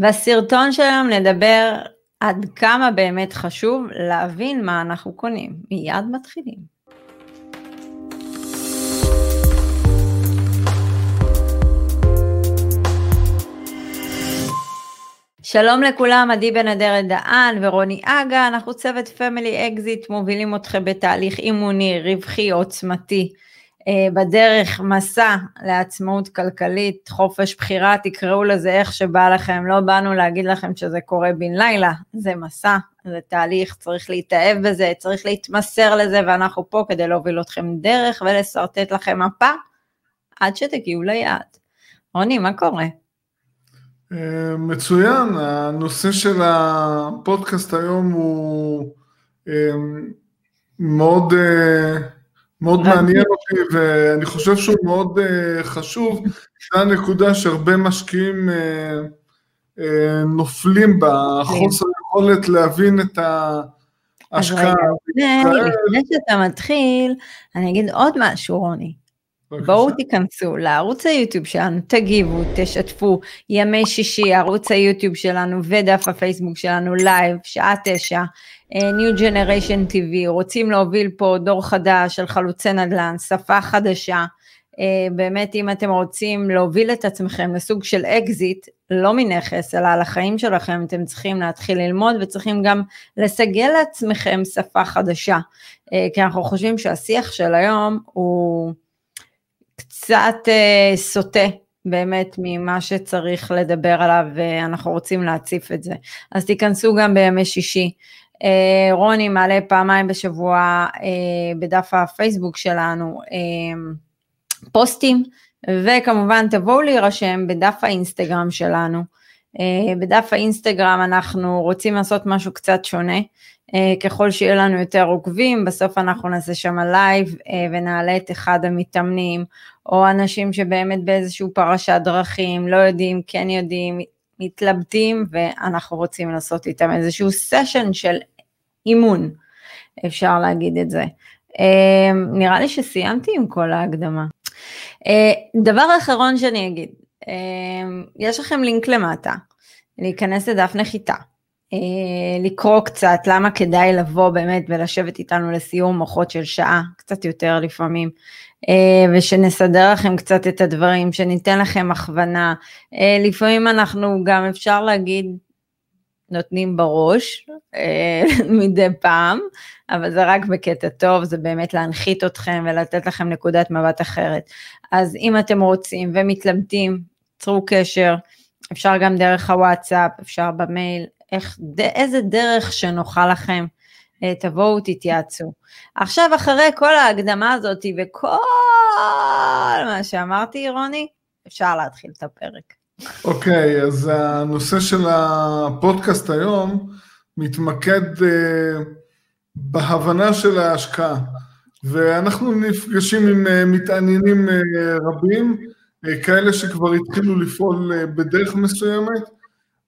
בסרטון של היום נדבר עד כמה באמת חשוב להבין מה אנחנו קונים. מיד מתחילים. שלום לכולם, עדי בן אדרת דהן ורוני אגה, אנחנו צוות Family Exit, מובילים אתכם בתהליך אימוני, רווחי, עוצמתי, בדרך מסע לעצמאות כלכלית, חופש בחירה, תקראו לזה איך שבא לכם, לא באנו להגיד לכם שזה קורה בן לילה, זה מסע, זה תהליך, צריך להתאהב בזה, צריך להתמסר לזה, ואנחנו פה כדי להוביל אתכם דרך ולשרטט לכם מפה עד שתגיעו ליעד. רוני, מה קורה? מצוין, הנושא של הפודקאסט היום הוא אה, מאוד, אה, מאוד מעניין אותי ואני חושב שהוא מאוד אה, חשוב, זו הנקודה שהרבה משקיעים נופלים בה, חוסר יכולת להבין את ההשקעה. לפני שאתה מתחיל, אני אגיד עוד משהו רוני. בואו תיכנסו לערוץ היוטיוב שלנו, תגיבו, תשתפו, ימי שישי, ערוץ היוטיוב שלנו ודף הפייסבוק שלנו live, שעה תשע, אה, New Generation TV, רוצים להוביל פה דור חדש של חלוצי נדל"ן, שפה חדשה, אה, באמת אם אתם רוצים להוביל את עצמכם לסוג של אקזיט, לא מנכס, אלא על החיים שלכם, אתם צריכים להתחיל ללמוד וצריכים גם לסגל לעצמכם שפה חדשה, אה, כי אנחנו חושבים שהשיח של היום הוא... קצת אה, סוטה באמת ממה שצריך לדבר עליו ואנחנו רוצים להציף את זה. אז תיכנסו גם בימי שישי. אה, רוני מעלה פעמיים בשבוע אה, בדף הפייסבוק שלנו אה, פוסטים וכמובן תבואו להירשם בדף האינסטגרם שלנו. בדף האינסטגרם אנחנו רוצים לעשות משהו קצת שונה. ככל שיהיה לנו יותר עוקבים, בסוף אנחנו נעשה שם live ונעלה את אחד המתאמנים, או אנשים שבאמת באיזשהו פרשת דרכים, לא יודעים, כן יודעים, מתלבטים, ואנחנו רוצים לעשות איתם איזשהו סשן של אימון, אפשר להגיד את זה. אה, נראה לי שסיימתי עם כל ההקדמה. דבר אחרון שאני אגיד, יש לכם לינק למטה, להיכנס לדף נחיתה. אה, לקרוא קצת למה כדאי לבוא באמת ולשבת איתנו לסיום מוחות של שעה, קצת יותר לפעמים, אה, ושנסדר לכם קצת את הדברים, שניתן לכם הכוונה. אה, לפעמים אנחנו גם אפשר להגיד נותנים בראש מדי פעם, אבל זה רק בקטע טוב, זה באמת להנחית אתכם ולתת לכם נקודת מבט אחרת. אז אם אתם רוצים ומתלבטים, צרו קשר, אפשר גם דרך הוואטסאפ, אפשר במייל, איך, איזה דרך שנוחה לכם, אה, תבואו תתייעצו. עכשיו אחרי כל ההקדמה הזאת וכל מה שאמרתי רוני, אפשר להתחיל את הפרק. אוקיי, okay, אז הנושא של הפודקאסט היום מתמקד uh, בהבנה של ההשקעה, ואנחנו נפגשים עם uh, מתעניינים uh, רבים, uh, כאלה שכבר התחילו לפעול uh, בדרך מסוימת,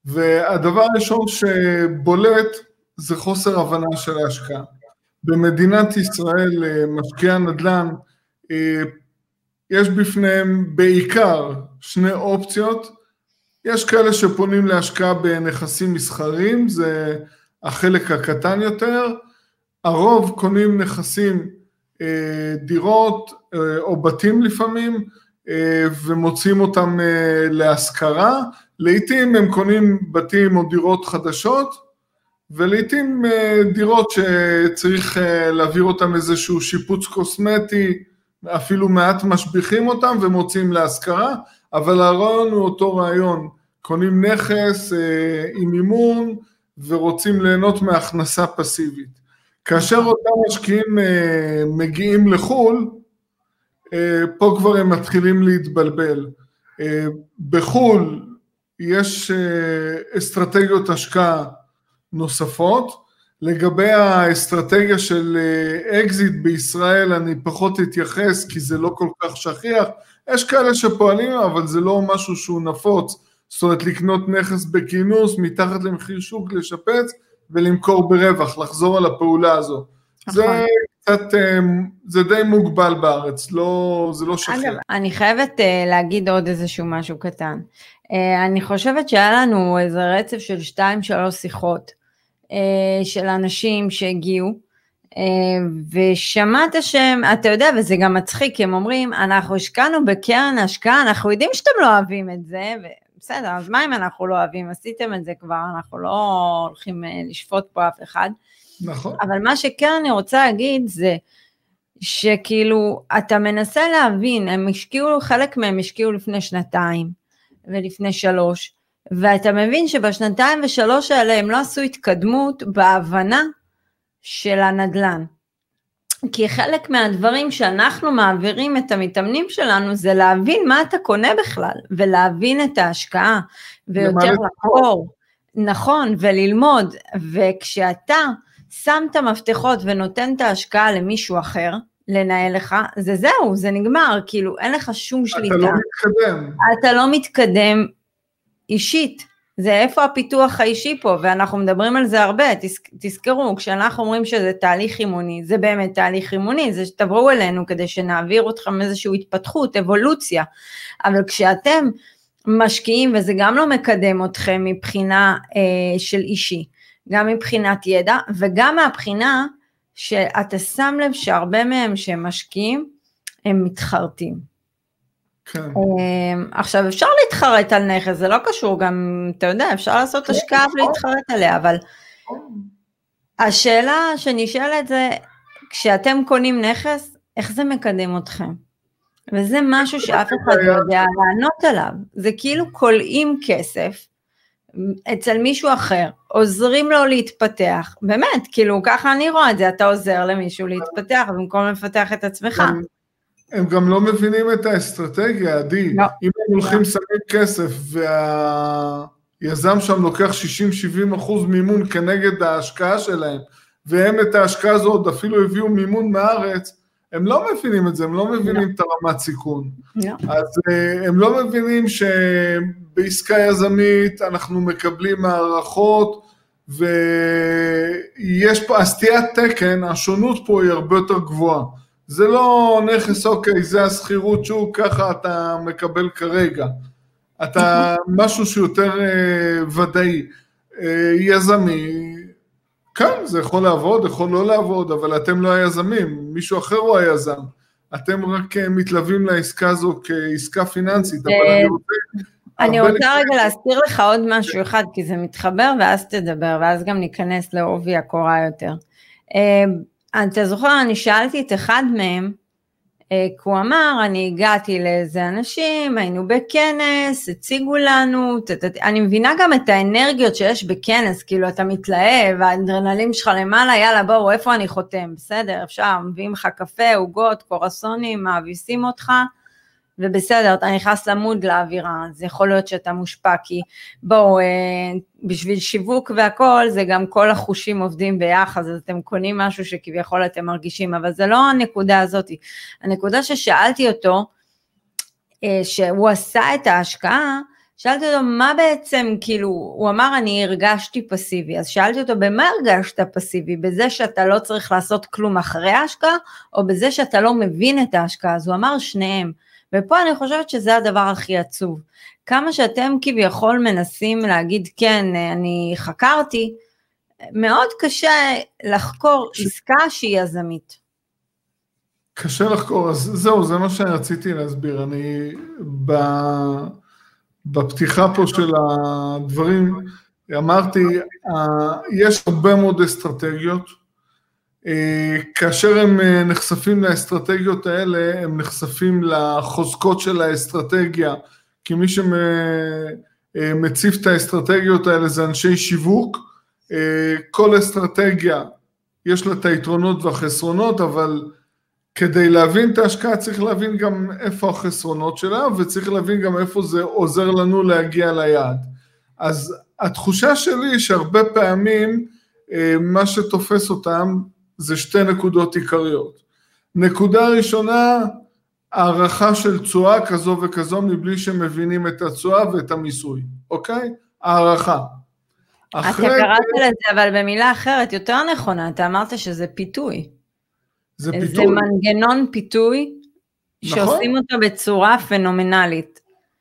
והדבר הראשון שבולט זה חוסר הבנה של ההשקעה. במדינת ישראל אה, משקיעי הנדל"ן, אה, יש בפניהם בעיקר שני אופציות, יש כאלה שפונים להשקעה בנכסים מסחריים, זה החלק הקטן יותר, הרוב קונים נכסים, אה, דירות או בתים לפעמים, ומוצאים אותם להשכרה, לעיתים הם קונים בתים או דירות חדשות, ולעיתים אה, דירות שצריך אה, להעביר אותם איזשהו שיפוץ קוסמטי, אפילו מעט משביחים אותם ומוצאים להשכרה, אבל הרעיון הוא אותו רעיון, קונים נכס אה, עם מימון ורוצים ליהנות מהכנסה פסיבית. כאשר אותם משקיעים מגיעים לחו"ל, פה כבר הם מתחילים להתבלבל. בחו"ל יש אסטרטגיות השקעה נוספות. לגבי האסטרטגיה של אקזיט אה, בישראל אני פחות אתייחס כי זה לא כל כך שכיח. יש כאלה שפועלים אבל זה לא משהו שהוא נפוץ. זאת אומרת לקנות נכס בכינוס מתחת למחיר שוק, לשפץ ולמכור ברווח, לחזור על הפעולה הזו. זה נכון. קצת, אה, זה די מוגבל בארץ, לא, זה לא שכיח. אגב, אני חייבת להגיד עוד איזשהו משהו קטן. אה, אני חושבת שהיה לנו איזה רצף של שתיים שלוש שיחות אה, של אנשים שהגיעו, ושמעת שהם, אתה יודע, וזה גם מצחיק, הם אומרים, אנחנו השקענו בקרן השקעה, אנחנו יודעים שאתם לא אוהבים את זה, בסדר, אז מה אם אנחנו לא אוהבים? עשיתם את זה כבר, אנחנו לא הולכים לשפוט פה אף אחד. נכון. אבל מה שכן אני רוצה להגיד זה, שכאילו, אתה מנסה להבין, הם השקיעו, חלק מהם השקיעו לפני שנתיים ולפני שלוש, ואתה מבין שבשנתיים ושלוש האלה הם לא עשו התקדמות בהבנה של הנדל"ן. כי חלק מהדברים שאנחנו מעבירים את המתאמנים שלנו זה להבין מה אתה קונה בכלל, ולהבין את ההשקעה, ויותר לחקור, נכון, וללמוד, וכשאתה שם את המפתחות ונותן את ההשקעה למישהו אחר, לנהל לך, זה זהו, זה נגמר, כאילו אין לך שום שליטה. אתה לא מתקדם. אתה לא מתקדם אישית. זה איפה הפיתוח האישי פה, ואנחנו מדברים על זה הרבה, תז, תזכרו, כשאנחנו אומרים שזה תהליך אימוני, זה באמת תהליך אימוני, זה שתבואו אלינו כדי שנעביר אתכם איזושהי התפתחות, אבולוציה, אבל כשאתם משקיעים, וזה גם לא מקדם אתכם מבחינה אה, של אישי, גם מבחינת ידע, וגם מהבחינה שאתה שם לב שהרבה מהם שהם משקיעים, הם מתחרטים. כן. אמ, עכשיו אפשר להתחרט על נכס, זה לא קשור גם, אתה יודע, אפשר לעשות כן, השקעה נכון. ולהתחרט עליה, אבל השאלה שנשאלת זה, כשאתם קונים נכס, איך זה מקדם אתכם? וזה משהו שאף אחד לא יודע לענות עליו, זה כאילו כולאים כסף אצל מישהו אחר, עוזרים לו להתפתח, באמת, כאילו ככה אני רואה את זה, אתה עוזר למישהו להתפתח במקום לפתח את עצמך. הם גם לא מבינים את האסטרטגיה, עדי. לא. אם הם הולכים. שמים כסף והיזם שם לוקח 60-70 אחוז מימון כנגד ההשקעה שלהם, והם את ההשקעה הזאת אפילו הביאו מימון מהארץ, הם לא מבינים את זה, הם לא מבינים לא. את הרמת סיכון. לא. אז אה, הם לא מבינים שבעסקה יזמית אנחנו מקבלים הערכות, ויש פה, הסטיית תקן, השונות פה היא הרבה יותר גבוהה. זה לא נכס, אוקיי, זה השכירות שוק, ככה אתה מקבל כרגע. אתה משהו שיותר אה, ודאי. אה, יזמי, כן, זה יכול לעבוד, יכול לא לעבוד, אבל אתם לא היזמים, מישהו אחר הוא היזם. אתם רק אה, מתלווים לעסקה הזו כעסקה פיננסית, אבל אני רוצה... אני רוצה רגע להזכיר לך עוד משהו אחד, כי זה מתחבר, ואז תדבר, ואז גם ניכנס לעובי הקורה יותר. אה, אתה זוכר, אני שאלתי את אחד מהם, אה, כי הוא אמר, אני הגעתי לאיזה אנשים, היינו בכנס, הציגו לנו, אני מבינה גם את האנרגיות שיש בכנס, כאילו אתה מתלהב, האדרנלים שלך למעלה, יאללה בואו, איפה אני חותם, בסדר, אפשר, מביאים לך קפה, עוגות, קורסונים, מאביסים אותך, ובסדר, אתה נכנס למוד לאווירה, זה יכול להיות שאתה מושפע, כי בואו, אה, בשביל שיווק והכל, זה גם כל החושים עובדים ביחד, אז אתם קונים משהו שכביכול אתם מרגישים, אבל זה לא הנקודה הזאת. הנקודה ששאלתי אותו, אה, שהוא עשה את ההשקעה, שאלתי אותו מה בעצם, כאילו, הוא אמר אני הרגשתי פסיבי, אז שאלתי אותו במה הרגשת פסיבי? בזה שאתה לא צריך לעשות כלום אחרי ההשקעה, או בזה שאתה לא מבין את ההשקעה? אז הוא אמר שניהם. ופה אני חושבת שזה הדבר הכי עצוב. כמה שאתם כביכול מנסים להגיד, כן, אני חקרתי, מאוד קשה לחקור ש... עסקה שהיא יזמית. קשה לחקור, אז זהו, זה מה שרציתי להסביר. אני ב... בפתיחה פה של הדברים אמרתי, יש הרבה מאוד אסטרטגיות, כאשר הם אה, נחשפים לאסטרטגיות האלה, הם נחשפים לחוזקות של האסטרטגיה, כי מי שמציף את האסטרטגיות האלה זה אנשי שיווק. אה, כל אסטרטגיה יש לה את היתרונות והחסרונות, אבל כדי להבין את ההשקעה צריך להבין גם איפה החסרונות שלה, וצריך להבין גם איפה זה עוזר לנו להגיע ליעד. אז התחושה שלי שהרבה פעמים מה שתופס אותם זה שתי נקודות עיקריות. נקודה ראשונה, הערכה של תשואה כזו וכזו מבלי שמבינים את התשואה ואת המיסוי, אוקיי? הערכה. אתה קראת לזה, אבל במילה אחרת, יותר נכונה, אתה אמרת שזה פיתוי. זה פיתוי. זה מנגנון פיתוי, נכון. שעושים אותו בצורה פנומנלית.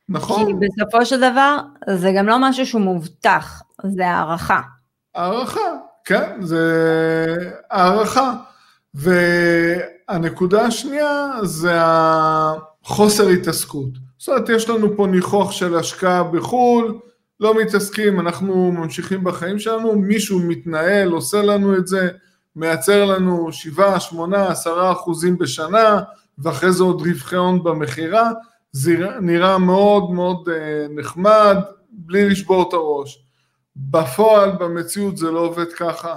נכון. כי בסופו של דבר זה גם לא משהו שהוא מובטח, זה הערכה. הערכה, כן, זה הערכה. והנקודה השנייה זה החוסר התעסקות. זאת אומרת, יש לנו פה ניחוח של השקעה בחו"ל, לא מתעסקים, אנחנו ממשיכים בחיים שלנו, מישהו מתנהל, עושה לנו את זה, מייצר לנו 7, 8, 10 אחוזים בשנה, ואחרי זה עוד רווחי הון במכירה, זה נראה מאוד מאוד אה, נחמד, בלי לשבור את הראש. בפועל, במציאות זה לא עובד ככה.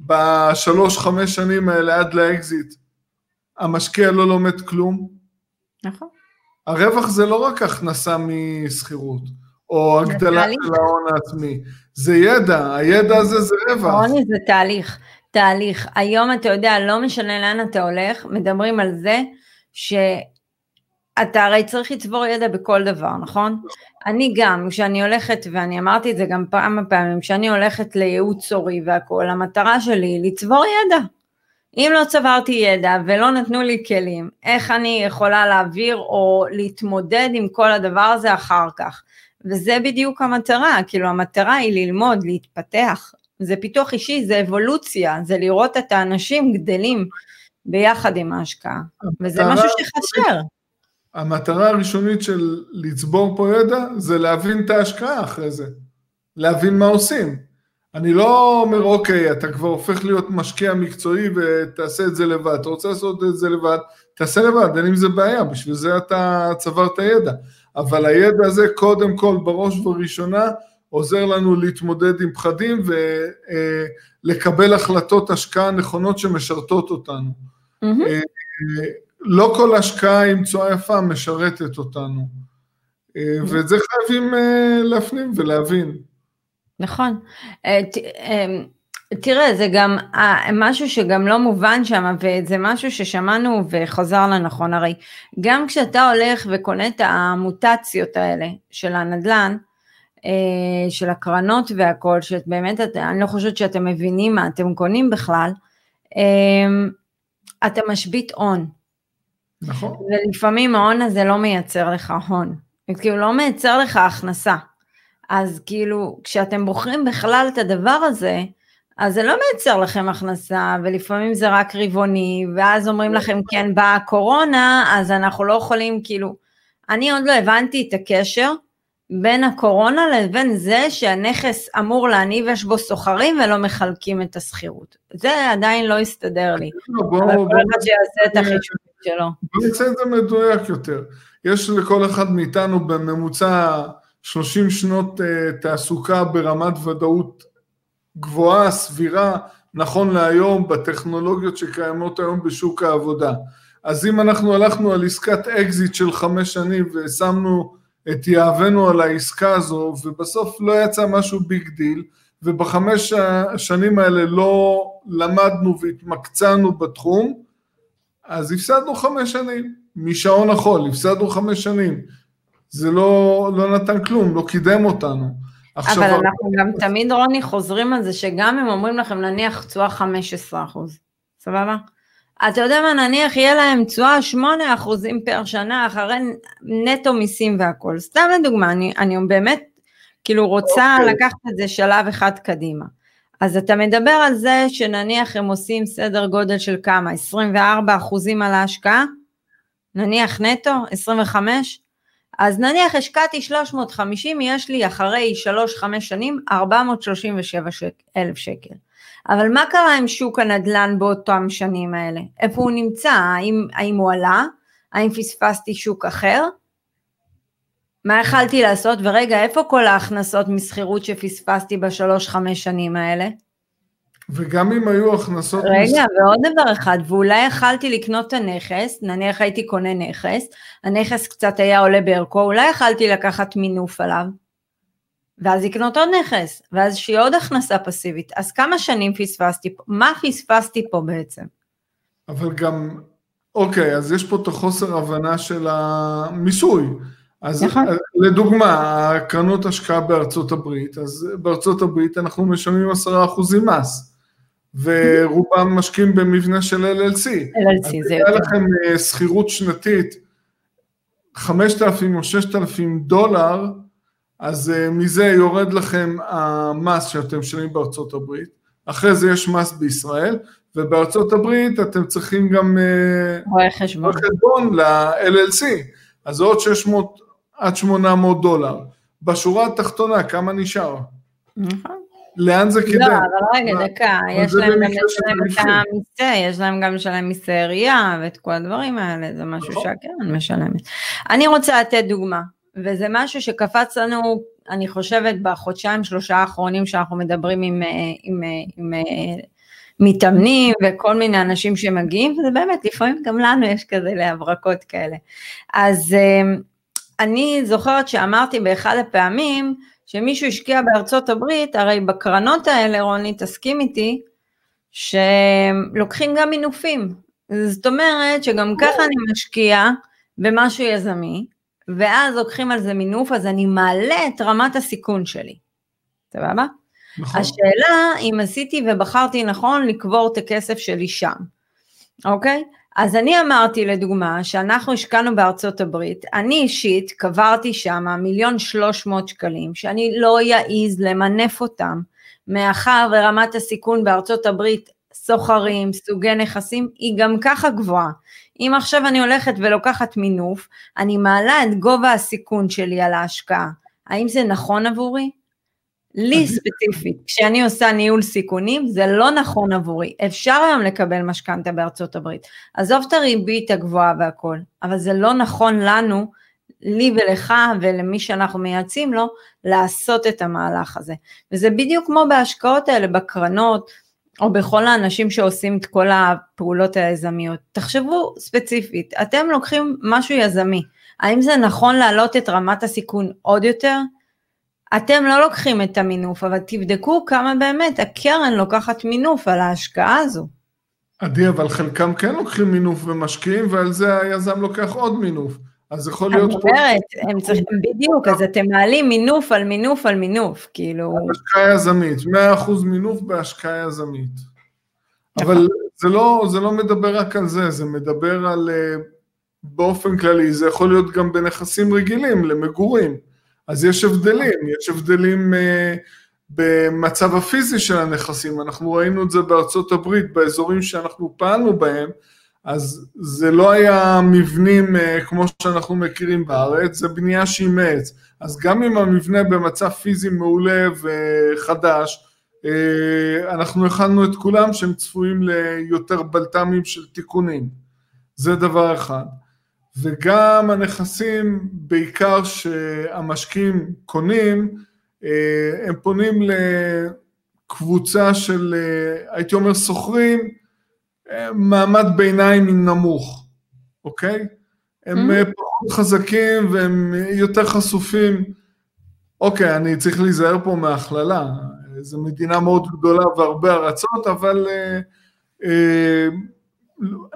בשלוש, חמש שנים האלה עד לאקזיט, המשקיע לא לומד כלום. נכון. הרווח זה לא רק הכנסה משכירות, או הגדלה של ההון העצמי, זה ידע, הידע הזה זה רווח. רוני זה תהליך, תהליך. היום אתה יודע, לא משנה לאן אתה הולך, מדברים על זה שאתה הרי צריך לצבור ידע בכל דבר, נכון? אני גם, כשאני הולכת, ואני אמרתי את זה גם פעם פעמים, כשאני הולכת לייעוץ הורי והכול, המטרה שלי היא לצבור ידע. אם לא צברתי ידע ולא נתנו לי כלים, איך אני יכולה להעביר או להתמודד עם כל הדבר הזה אחר כך? וזה בדיוק המטרה, כאילו המטרה היא ללמוד, להתפתח, זה פיתוח אישי, זה אבולוציה, זה לראות את האנשים גדלים ביחד עם ההשקעה, וזה משהו שחסר. המטרה הראשונית של לצבור פה ידע זה להבין את ההשקעה אחרי זה, להבין מה עושים. אני לא אומר, אוקיי, אתה כבר הופך להיות משקיע מקצועי ותעשה את זה לבד, אתה רוצה לעשות את זה לבד, תעשה לבד, אין עם זה בעיה, בשביל זה אתה צברת ידע. אבל הידע הזה קודם כל, בראש ובראשונה, עוזר לנו להתמודד עם פחדים ולקבל החלטות השקעה נכונות שמשרתות אותנו. Mm-hmm. לא כל השקעה עם תשואה יפה משרתת אותנו, mm-hmm. ואת זה חייבים להפנים ולהבין. נכון. תראה, זה גם משהו שגם לא מובן שם, וזה משהו ששמענו וחזר לנכון, הרי גם כשאתה הולך וקונה את המוטציות האלה של הנדל"ן, אה, של הקרנות והכל, שבאמת, אני לא חושבת שאתם מבינים מה אתם קונים בכלל, אה, אתה משבית הון. נכון. ולפעמים ההון הזה לא מייצר לך הון, כאילו לא מייצר לך הכנסה. אז כאילו, כשאתם בוחרים בכלל את הדבר הזה, אז זה לא מייצר לכם הכנסה, ולפעמים זה רק רבעוני, ואז אומרים לכם, כן, באה הקורונה, אז אנחנו לא יכולים, כאילו, אני עוד לא הבנתי את הקשר בין הקורונה לבין זה שהנכס אמור להניב יש בו סוחרים ולא מחלקים את השכירות. זה עדיין לא הסתדר לי. אבל כל אחד שיעשה את החישובים שלו. בוא נעשה את זה מדויק יותר. יש לכל אחד מאיתנו בממוצע 30 שנות אה, תעסוקה ברמת ודאות גבוהה, סבירה, נכון להיום, בטכנולוגיות שקיימות היום בשוק העבודה. אז אם אנחנו הלכנו על עסקת אקזיט של חמש שנים ושמנו את יהבנו על העסקה הזו, ובסוף לא יצא משהו big deal, ובחמש השנים האלה לא למדנו והתמקצענו בתחום, אז הפסדנו חמש שנים, משעון החול, הפסדנו חמש שנים. זה לא, לא נתן כלום, לא קידם אותנו. אבל אנחנו גם תמיד, רוני, חוזרים על זה שגם אם אומרים לכם נניח תשואה 15 אחוז, סבבה? אתה יודע מה, נניח יהיה להם תשואה 8 אחוזים פר שנה אחרי נטו מיסים והכול. סתם לדוגמה, אני, אני באמת כאילו רוצה okay. אוקיי. לקחת את זה שלב אחד קדימה. אז אתה מדבר על זה שנניח הם עושים סדר גודל של כמה? 24 אחוזים על ההשקעה? נניח נטו? 25? אז נניח השקעתי 350, יש לי אחרי 3-5 שנים 437 שק, אלף שקל. אבל מה קרה עם שוק הנדל"ן באותם שנים האלה? איפה הוא נמצא? האם, האם הוא עלה? האם פספסתי שוק אחר? מה יכלתי לעשות? ורגע, איפה כל ההכנסות משכירות שפספסתי בשלוש-חמש שנים האלה? וגם אם היו הכנסות... רגע, מס... ועוד דבר אחד, ואולי יכלתי לקנות את הנכס, נניח הייתי קונה נכס, הנכס קצת היה עולה בערכו, אולי יכלתי לקחת מינוף עליו, ואז לקנות עוד נכס, ואז שיהיה עוד הכנסה פסיבית. אז כמה שנים פספסתי פה? מה פספסתי פה בעצם? אבל גם, אוקיי, אז יש פה את החוסר הבנה של המיסוי. אז נכון. לדוגמה, קרנות השקעה בארצות הברית, אז בארצות הברית אנחנו משלמים עשרה אחוזים מס. ורובם משקיעים במבנה של LLC. LLC, זה יותר. אז לכם אה, שכירות שנתית 5,000 או 6,000 דולר, אז uh, מזה יורד לכם המס שאתם משלמים בארצות הברית, אחרי זה יש מס בישראל, ובארצות הברית אתם צריכים גם uh, רואה חשבון ל-LLC, אז עוד 600 עד 800 דולר. בשורה התחתונה, כמה נשאר? נכון. לאן זה כדאי? לא, אבל רגע, דקה, יש להם גם לשלם את המיסי, יש להם גם לשלם מיסי עירייה ואת כל הדברים האלה, זה משהו נכון. שהקרן משלמת. אני רוצה לתת דוגמה, וזה משהו שקפץ לנו, אני חושבת, בחודשיים שלושה האחרונים שאנחנו מדברים עם, אה, עם, אה, עם, עם אה, מתאמנים וכל מיני אנשים שמגיעים, וזה באמת, לפעמים גם לנו יש כזה להברקות כאלה. אז אני זוכרת שאמרתי באחד הפעמים, שמישהו השקיע בארצות הברית, הרי בקרנות האלה, רוני, תסכים איתי, שלוקחים גם מינופים. זאת אומרת שגם ככה אני משקיע במשהו יזמי, ואז לוקחים על זה מינוף, אז אני מעלה את רמת הסיכון שלי. סבבה? נכון. השאלה אם עשיתי ובחרתי נכון לקבור את הכסף שלי שם, אוקיי? אז אני אמרתי לדוגמה שאנחנו השקענו בארצות הברית, אני אישית קברתי שם מיליון שלוש מאות שקלים, שאני לא יעז למנף אותם, מאחר ורמת הסיכון בארצות הברית, סוחרים, סוגי נכסים, היא גם ככה גבוהה. אם עכשיו אני הולכת ולוקחת מינוף, אני מעלה את גובה הסיכון שלי על ההשקעה. האם זה נכון עבורי? לי ספציפית, כשאני עושה ניהול סיכונים, זה לא נכון עבורי. אפשר היום לקבל משכנתה בארצות הברית. עזוב את הריבית הגבוהה והכל, אבל זה לא נכון לנו, לי ולך ולמי שאנחנו מייעצים לו, לעשות את המהלך הזה. וזה בדיוק כמו בהשקעות האלה, בקרנות, או בכל האנשים שעושים את כל הפעולות היזמיות. תחשבו ספציפית, אתם לוקחים משהו יזמי, האם זה נכון להעלות את רמת הסיכון עוד יותר? אתם לא לוקחים את המינוף, אבל תבדקו כמה באמת הקרן לוקחת מינוף על ההשקעה הזו. עדי, אבל חלקם כן לוקחים מינוף ומשקיעים, ועל זה היזם לוקח עוד מינוף. אז יכול להיות... אני אומרת, הם צריכים, בדיוק, אז אתם מעלים מינוף על מינוף על מינוף, כאילו... השקעה יזמית, 100% מינוף בהשקעה יזמית. אבל זה לא, זה לא מדבר רק על זה, זה מדבר על... אה, באופן כללי, זה יכול להיות גם בנכסים רגילים, למגורים. אז יש הבדלים, יש הבדלים uh, במצב הפיזי של הנכסים, אנחנו ראינו את זה בארצות הברית, באזורים שאנחנו פעלנו בהם, אז זה לא היה מבנים uh, כמו שאנחנו מכירים בארץ, זה בנייה שהיא מעץ. אז גם אם המבנה במצב פיזי מעולה וחדש, uh, אנחנו הכנו את כולם שהם צפויים ליותר בלת"מים של תיקונים. זה דבר אחד. וגם הנכסים בעיקר שהמשקיעים קונים, אה, הם פונים לקבוצה של, אה, הייתי אומר, שוכרים, אה, מעמד ביניים נמוך, אוקיי? הם mm-hmm. פחות חזקים והם יותר חשופים. אוקיי, אני צריך להיזהר פה מהכללה, זו מדינה מאוד גדולה והרבה ארצות, אבל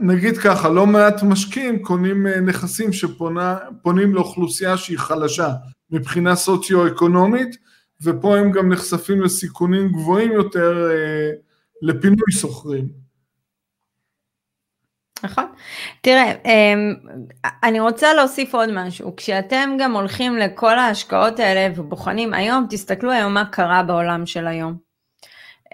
נגיד ככה, לא מעט משקיעים קונים אה, נכסים שפונים לאוכלוסייה שהיא חלשה מבחינה סוציו-אקונומית, ופה הם גם נחשפים לסיכונים גבוהים יותר אה, לפינוי שוכרים. נכון. תראה, אמ, אני רוצה להוסיף עוד משהו. כשאתם גם הולכים לכל ההשקעות האלה ובוחנים, היום, תסתכלו היום מה קרה בעולם של היום.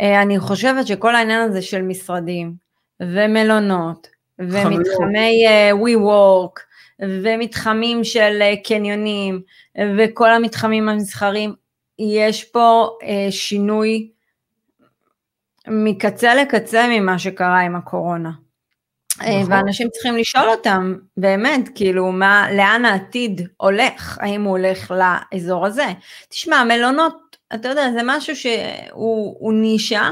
אה, אני חושבת שכל העניין הזה של משרדים, ומלונות, ומתחמי uh, WeWork, ומתחמים של uh, קניונים, וכל המתחמים המסחרים, יש פה uh, שינוי מקצה לקצה ממה שקרה עם הקורונה. נכון. ואנשים צריכים לשאול אותם, באמת, כאילו, מה, לאן העתיד הולך? האם הוא הולך לאזור הזה? תשמע, מלונות, אתה יודע, זה משהו שהוא נישה,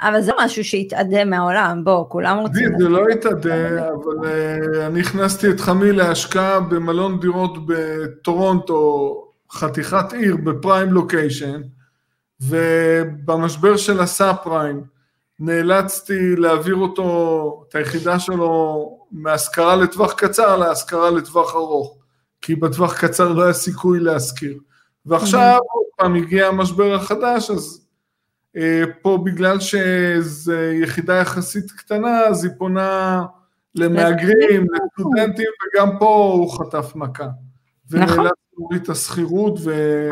אבל זה משהו שהתאדה מהעולם, בוא, כולם רוצים... זה לא התאדה, אבל אה, אני הכנסתי את חמי להשקעה במלון דירות בטורונטו, חתיכת עיר בפריים לוקיישן, ובמשבר של הסאב פריים נאלצתי להעביר אותו, את היחידה שלו, מהשכרה לטווח קצר להשכרה לטווח ארוך, כי בטווח קצר לא היה סיכוי להשכיר. ועכשיו, עוד פעם, הגיע המשבר החדש, אז פה בגלל שזו יחידה יחסית קטנה, אז היא פונה למהגרים, לסטודנטים, וגם פה הוא חטף מכה. נכון. ונאלץ להוריד את השכירות ו...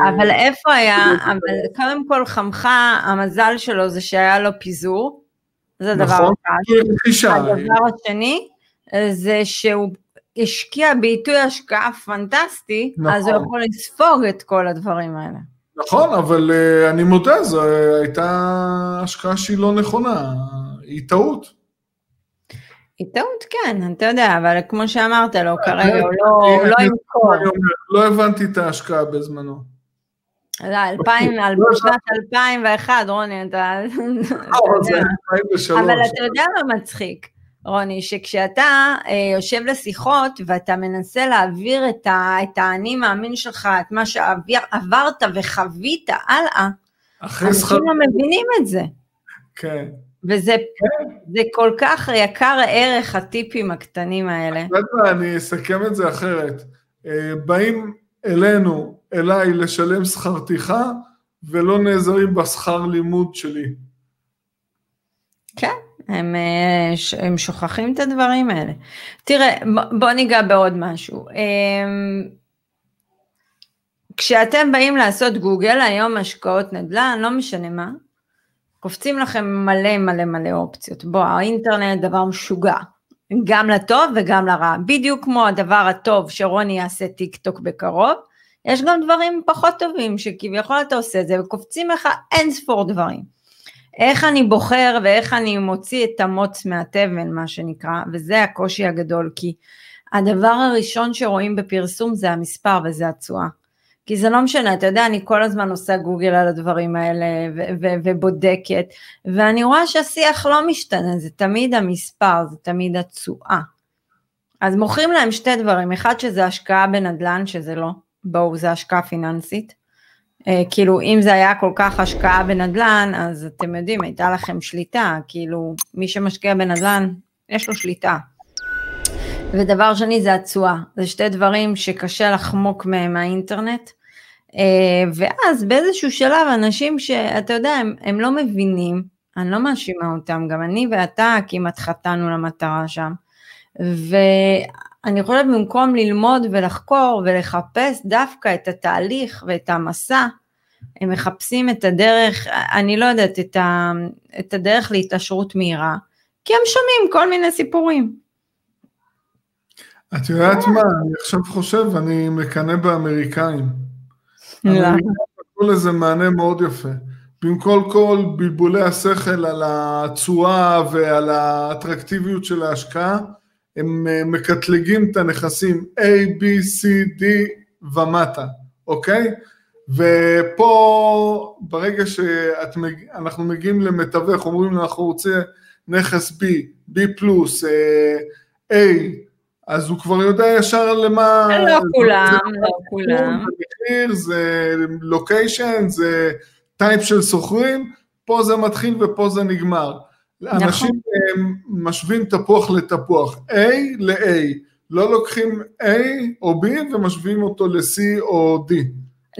אבל איפה היה, אבל קודם כל חמך, המזל שלו זה שהיה לו פיזור, זה דבר נכון, אחד. הדבר השני, זה שהוא השקיע בעיתוי השקעה פנטסטי, נכון. אז הוא נכון. יכול לספוג את כל הדברים האלה. נכון, אבל uh, אני מודה, זו הייתה השקעה שהיא לא נכונה, היא טעות. היא טעות, כן, אתה יודע, אבל כמו שאמרת לו, כרגע הוא לא, לא ימכור. לא הבנתי את ההשקעה בזמנו. לא, בשנת 2001, רוני, אתה... אבל אתה יודע מה מצחיק, רוני, שכשאתה אה, יושב לשיחות ואתה מנסה להעביר את, האני מאמין שלך, את מה שעברת וחווית הלאה, אנשים לא מבינים את זה. כן. וזה זה כל כך יקר ערך הטיפים הקטנים האלה. אני אסכם את זה אחרת. אה, באים אלינו, אליי, לשלם שכר טרחה, ולא נעזרים בשכר לימוד שלי. כן, הם, אה, הם שוכחים את הדברים האלה. תראה, בוא ניגע בעוד משהו. אמ, כשאתם באים לעשות גוגל, היום השקעות נדל"ן, לא משנה מה, קופצים לכם מלא מלא מלא אופציות. בוא, האינטרנט דבר משוגע, גם לטוב וגם לרע. בדיוק כמו הדבר הטוב שרוני יעשה טיק טוק בקרוב, יש גם דברים פחות טובים שכביכול אתה עושה את זה וקופצים לך אין ספור דברים. איך אני בוחר ואיך אני מוציא את המוץ מהתבן מה שנקרא, וזה הקושי הגדול, כי הדבר הראשון שרואים בפרסום זה המספר וזה התשואה. כי זה לא משנה, אתה יודע, אני כל הזמן עושה גוגל על הדברים האלה ובודקת, ואני רואה שהשיח לא משתנה, זה תמיד המספר, זה תמיד התשואה. אז מוכרים להם שתי דברים, אחד שזה השקעה בנדל"ן, שזה לא, בואו, זה השקעה פיננסית. אה, כאילו, אם זה היה כל כך השקעה בנדל"ן, אז אתם יודעים, הייתה לכם שליטה, כאילו, מי שמשקיע בנדל"ן, יש לו שליטה. ודבר שני זה התשואה, זה שתי דברים שקשה לחמוק מהם מהאינטרנט, אה, ואז באיזשהו שלב אנשים שאתה יודע, הם, הם לא מבינים, אני לא מאשימה אותם, גם אני ואתה כמעט חטאנו למטרה שם, ואני חושבת במקום ללמוד ולחקור ולחפש דווקא את התהליך ואת המסע, הם מחפשים את הדרך, אני לא יודעת, את, ה, את הדרך להתעשרות מהירה, כי הם שומעים כל מיני סיפורים. את יודעת מה, אני עכשיו חושב, אני מקנא באמריקאים. נתנו לזה מענה מאוד יפה. במקום כל בלבולי השכל על התשואה ועל האטרקטיביות של ההשקעה, הם אה, מקטלגים את הנכסים A, B, C, D ומטה, אוקיי? ופה ברגע שאנחנו מגיעים למתווך, אומרים לו אנחנו רוצים נכס B, B פלוס, אה, A, אז הוא כבר יודע ישר למה... לא כולם, לא כולם. זה מחיר, זה לוקיישן, זה טייפ של סוחרים, פה זה מתחיל ופה זה נגמר. נכון. אנשים משווים תפוח לתפוח, A ל-A, לא לוקחים A או B ומשווים אותו ל-C או D.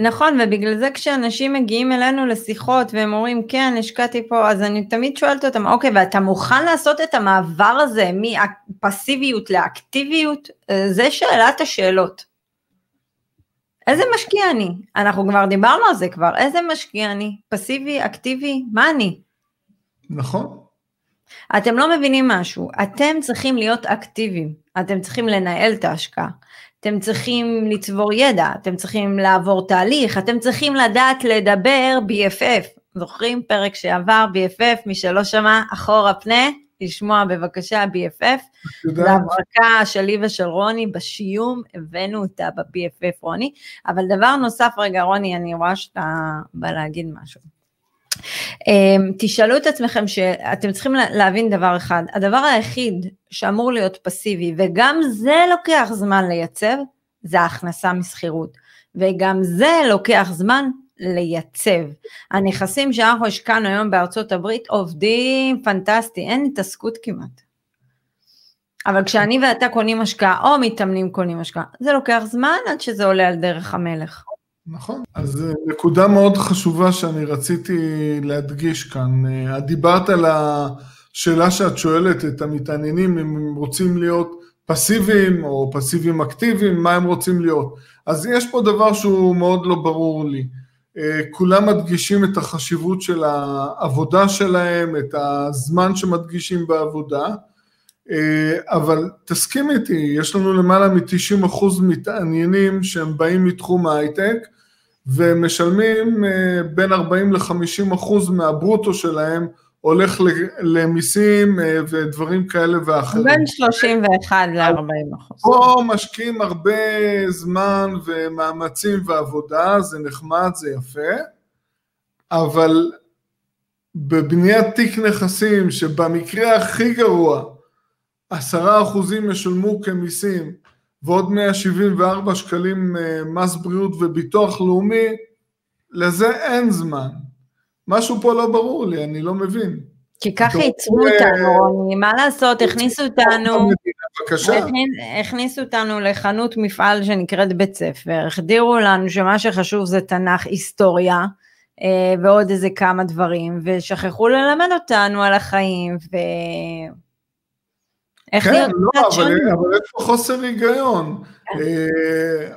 נכון, ובגלל זה כשאנשים מגיעים אלינו לשיחות והם אומרים, כן, השקעתי פה, אז אני תמיד שואלת אותם, אוקיי, ואתה מוכן לעשות את המעבר הזה מפסיביות לאקטיביות? זה שאלת השאלות. איזה משקיע אני? אנחנו כבר דיברנו על זה כבר, איזה משקיע אני? פסיבי, אקטיבי, מה אני? נכון. אתם לא מבינים משהו, אתם צריכים להיות אקטיביים, אתם צריכים לנהל את ההשקעה. אתם צריכים לצבור ידע, אתם צריכים לעבור תהליך, אתם צריכים לדעת לדבר BFF. זוכרים פרק שעבר BFF, מי שלא שמע, אחורה פנה, לשמוע בבקשה BFF. זו הברקה שלי ושל רוני בשיום, הבאנו אותה ב-BFF רוני. אבל דבר נוסף, רגע רוני, אני רואה שאתה בא להגיד משהו. אמ, תשאלו את עצמכם שאתם צריכים להבין דבר אחד, הדבר היחיד שאמור להיות פסיבי וגם זה לוקח זמן לייצב, זה ההכנסה משכירות, וגם זה לוקח זמן לייצב. הנכסים שאנחנו השקענו היום בארצות הברית עובדים פנטסטי, אין התעסקות כמעט. אבל כשאני ואתה קונים השקעה או מתאמנים קונים השקעה, זה לוקח זמן עד שזה עולה על דרך המלך. נכון, אז אה, נקודה מאוד חשובה שאני רציתי להדגיש כאן, אה, את דיברת על השאלה שאת שואלת את המתעניינים אם הם רוצים להיות פסיביים או פסיביים אקטיביים, מה הם רוצים להיות. אז יש פה דבר שהוא מאוד לא ברור לי. אה, כולם מדגישים את החשיבות של העבודה שלהם, את הזמן שמדגישים בעבודה, אבל תסכים איתי, יש לנו למעלה מ-90% מתעניינים שהם באים מתחום ההייטק, ומשלמים אה, בין 40 ל-50% מהברוטו שלהם הולך למיסים אה, ודברים כאלה ואחרים. בין 31 ל-40 אחוז. פה משקיעים הרבה זמן ומאמצים ועבודה, זה נחמד, זה יפה, אבל בבניית תיק נכסים, שבמקרה הכי גרוע, עשרה אחוזים ישולמו כמיסים, ועוד 174 שקלים אה, מס בריאות וביטוח לאומי, לזה אין זמן. משהו פה לא ברור לי, אני לא מבין. כי ככה ייצרו אותנו, רוני, מה לעשות, הכניסו אותנו, הכניסו אותנו לחנות מפעל שנקראת בית ספר, החדירו לנו שמה שחשוב זה תנ"ך, היסטוריה, אה, ועוד איזה כמה דברים, ושכחו ללמד אותנו על החיים, ו... איך כן, להיות לא, אבל, אבל יש פה חוסר היגיון. כן. אה,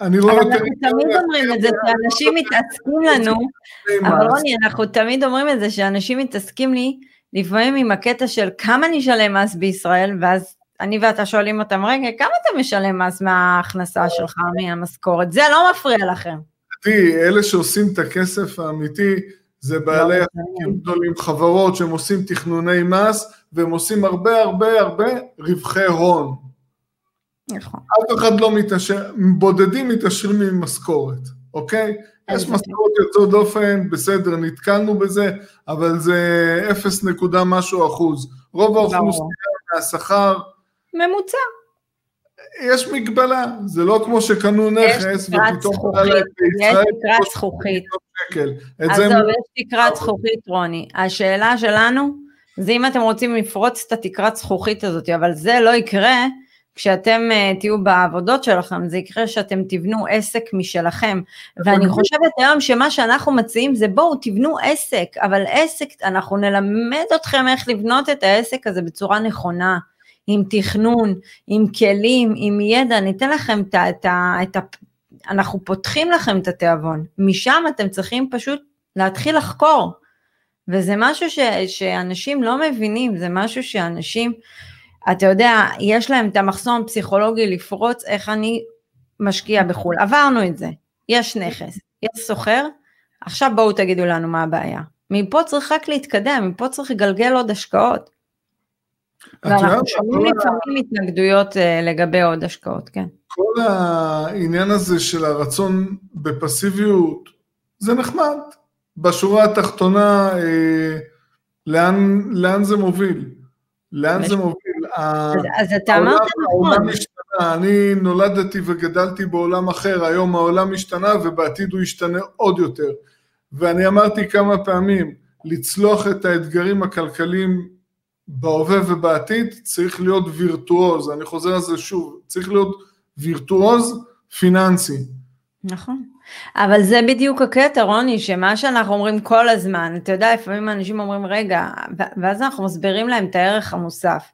אני רואה יותר... אנחנו תמיד אומרים את זה, שאנשים מתעסקים לנו, אבל רוני, אנחנו תמיד אומרים את זה, שאנשים מתעסקים לי, לפעמים עם הקטע של כמה נשלם מס בישראל, ואז אני ואתה שואלים אותם, רגע, כמה אתה משלם מס מההכנסה שלך, מהמשכורת? זה לא מפריע לכם. תראי, אלה שעושים את הכסף האמיתי, זה לא בעלי עסקים גדולים, חברות שהם עושים תכנוני מס, והם עושים הרבה הרבה הרבה רווחי הון. נכון. אף אחד לא מתעשר, בודדים מתעשרים עם משכורת, אוקיי? יש משכורת יוצאות דופן, בסדר, נתקלנו בזה, אבל זה אפס נקודה משהו אחוז. רוב האוכלוסייה מהשכר... ממוצע. יש מגבלה, זה לא כמו שקנו נכס ופתאום יש תקרת זכוכית. עזוב, יש תקרת זכוכית, רוני. השאלה שלנו זה אם אתם רוצים לפרוץ את התקרת זכוכית הזאת, אבל זה לא יקרה כשאתם uh, תהיו בעבודות שלכם, זה יקרה שאתם תבנו עסק משלכם. ואני חושבת היום שמה שאנחנו מציעים זה בואו תבנו עסק, אבל עסק, אנחנו נלמד אתכם איך לבנות את העסק הזה בצורה נכונה. עם תכנון, עם כלים, עם ידע, ניתן לכם את. את את אנחנו פותחים לכם את התיאבון, משם אתם צריכים פשוט להתחיל לחקור, וזה משהו ש, שאנשים לא מבינים, זה משהו שאנשים, אתה יודע, יש להם את המחסום הפסיכולוגי לפרוץ איך אני משקיע בחו"ל, עברנו את זה, יש נכס, יש סוחר, עכשיו בואו תגידו לנו מה הבעיה. מפה צריך רק להתקדם, מפה צריך לגלגל עוד השקעות. ואנחנו שומעים לפעמים התנגדויות אה, לגבי עוד השקעות, כן. כל העניין הזה של הרצון בפסיביות, זה נחמד. בשורה התחתונה, אה, לאן, לאן זה מוביל? לאן זה מוביל? אז, אז אתה אמרת נכון. העולם השתנה, אני נולדתי וגדלתי בעולם אחר, היום העולם השתנה ובעתיד הוא ישתנה עוד יותר. ואני אמרתי כמה פעמים, לצלוח את האתגרים הכלכליים בהווה ובעתיד צריך להיות וירטואוז, אני חוזר על זה שוב, צריך להיות וירטואוז פיננסי. נכון. אבל זה בדיוק הקטע, רוני, שמה שאנחנו אומרים כל הזמן, אתה יודע, לפעמים אנשים אומרים, רגע, ואז אנחנו מסבירים להם את הערך המוסף.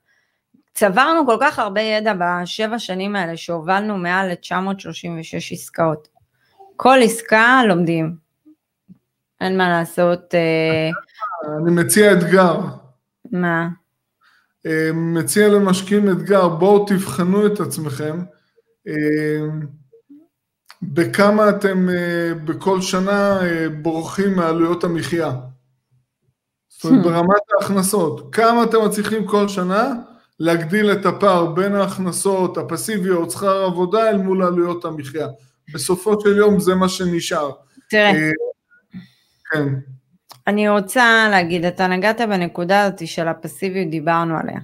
צברנו כל כך הרבה ידע בשבע שנים האלה שהובלנו מעל ל-936 עסקאות. כל עסקה לומדים. אין מה לעשות. אה, אני מציע אתגר. מה? אה, מציע למשקיעים אתגר, בואו תבחנו את עצמכם. אה, בכמה אתם אה, בכל שנה אה, בורחים מעלויות המחיה. זאת אומרת, hmm. ברמת ההכנסות, כמה אתם מצליחים כל שנה להגדיל את הפער בין ההכנסות הפסיביות, שכר עבודה, אל מול עלויות המחיה. בסופו של יום זה מה שנשאר. תראה, אה, כן. אני רוצה להגיד, אתה נגעת בנקודה הזאת של הפסיביות, דיברנו עליה.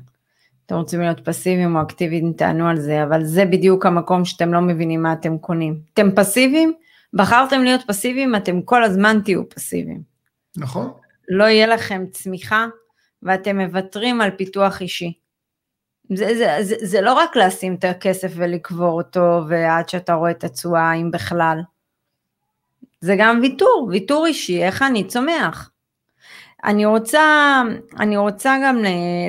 אתם רוצים להיות פסיביים או אקטיביים, תענו על זה, אבל זה בדיוק המקום שאתם לא מבינים מה אתם קונים. אתם פסיביים, בחרתם להיות פסיביים, אתם כל הזמן תהיו פסיביים. נכון. לא יהיה לכם צמיחה, ואתם מוותרים על פיתוח אישי. זה, זה, זה, זה לא רק לשים את הכסף ולקבור אותו, ועד שאתה רואה את התשואה, אם בכלל. זה גם ויתור, ויתור אישי, איך אני צומח. אני רוצה, אני רוצה גם